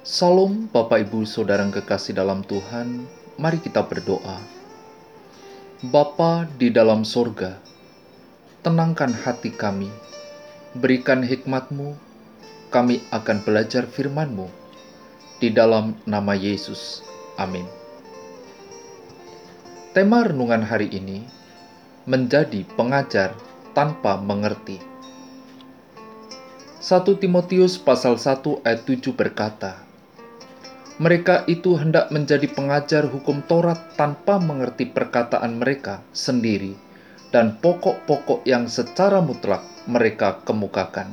Salam Bapak Ibu Saudara yang kekasih dalam Tuhan, mari kita berdoa. Bapa di dalam sorga, tenangkan hati kami, berikan hikmatmu, kami akan belajar firman-Mu. Di dalam nama Yesus, amin. Tema renungan hari ini menjadi pengajar tanpa mengerti. 1 Timotius pasal 1 ayat 7 berkata, mereka itu hendak menjadi pengajar hukum Taurat tanpa mengerti perkataan mereka sendiri dan pokok-pokok yang secara mutlak mereka kemukakan.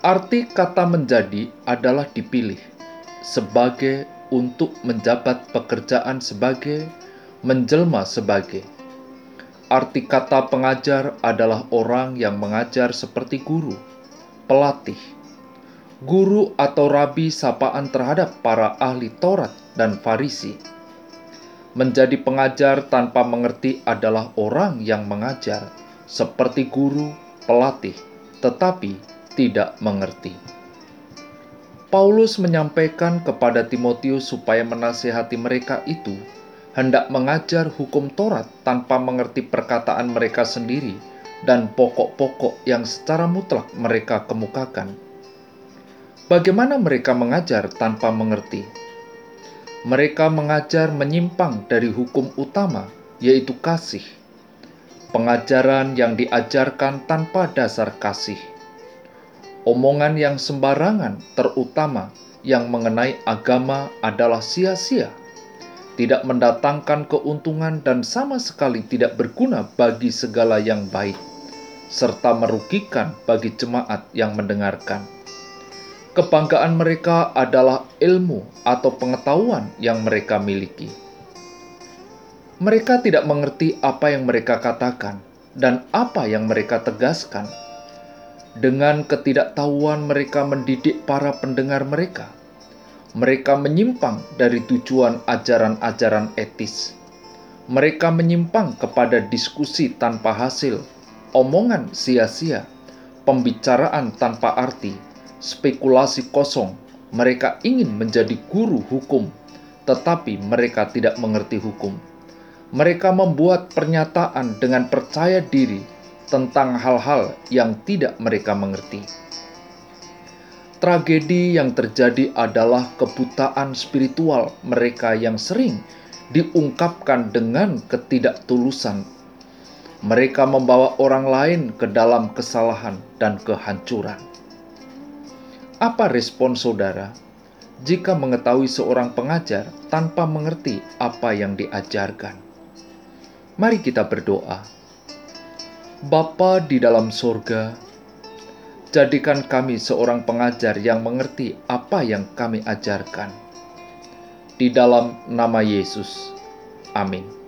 Arti kata menjadi adalah dipilih sebagai untuk menjabat pekerjaan sebagai menjelma sebagai. Arti kata pengajar adalah orang yang mengajar seperti guru, pelatih, guru atau rabi sapaan terhadap para ahli Taurat dan Farisi. Menjadi pengajar tanpa mengerti adalah orang yang mengajar seperti guru, pelatih, tetapi tidak mengerti. Paulus menyampaikan kepada Timotius supaya menasihati mereka itu hendak mengajar hukum Taurat tanpa mengerti perkataan mereka sendiri dan pokok-pokok yang secara mutlak mereka kemukakan Bagaimana mereka mengajar tanpa mengerti? Mereka mengajar menyimpang dari hukum utama, yaitu kasih. Pengajaran yang diajarkan tanpa dasar kasih. Omongan yang sembarangan, terutama yang mengenai agama, adalah sia-sia, tidak mendatangkan keuntungan, dan sama sekali tidak berguna bagi segala yang baik, serta merugikan bagi jemaat yang mendengarkan Kebanggaan mereka adalah ilmu atau pengetahuan yang mereka miliki. Mereka tidak mengerti apa yang mereka katakan dan apa yang mereka tegaskan. Dengan ketidaktahuan, mereka mendidik para pendengar mereka. Mereka menyimpang dari tujuan ajaran-ajaran etis. Mereka menyimpang kepada diskusi tanpa hasil, omongan sia-sia, pembicaraan tanpa arti spekulasi kosong. Mereka ingin menjadi guru hukum, tetapi mereka tidak mengerti hukum. Mereka membuat pernyataan dengan percaya diri tentang hal-hal yang tidak mereka mengerti. Tragedi yang terjadi adalah kebutaan spiritual mereka yang sering diungkapkan dengan ketidaktulusan. Mereka membawa orang lain ke dalam kesalahan dan kehancuran. Apa respon saudara jika mengetahui seorang pengajar tanpa mengerti apa yang diajarkan? Mari kita berdoa. Bapa di dalam sorga, jadikan kami seorang pengajar yang mengerti apa yang kami ajarkan. Di dalam nama Yesus, amin.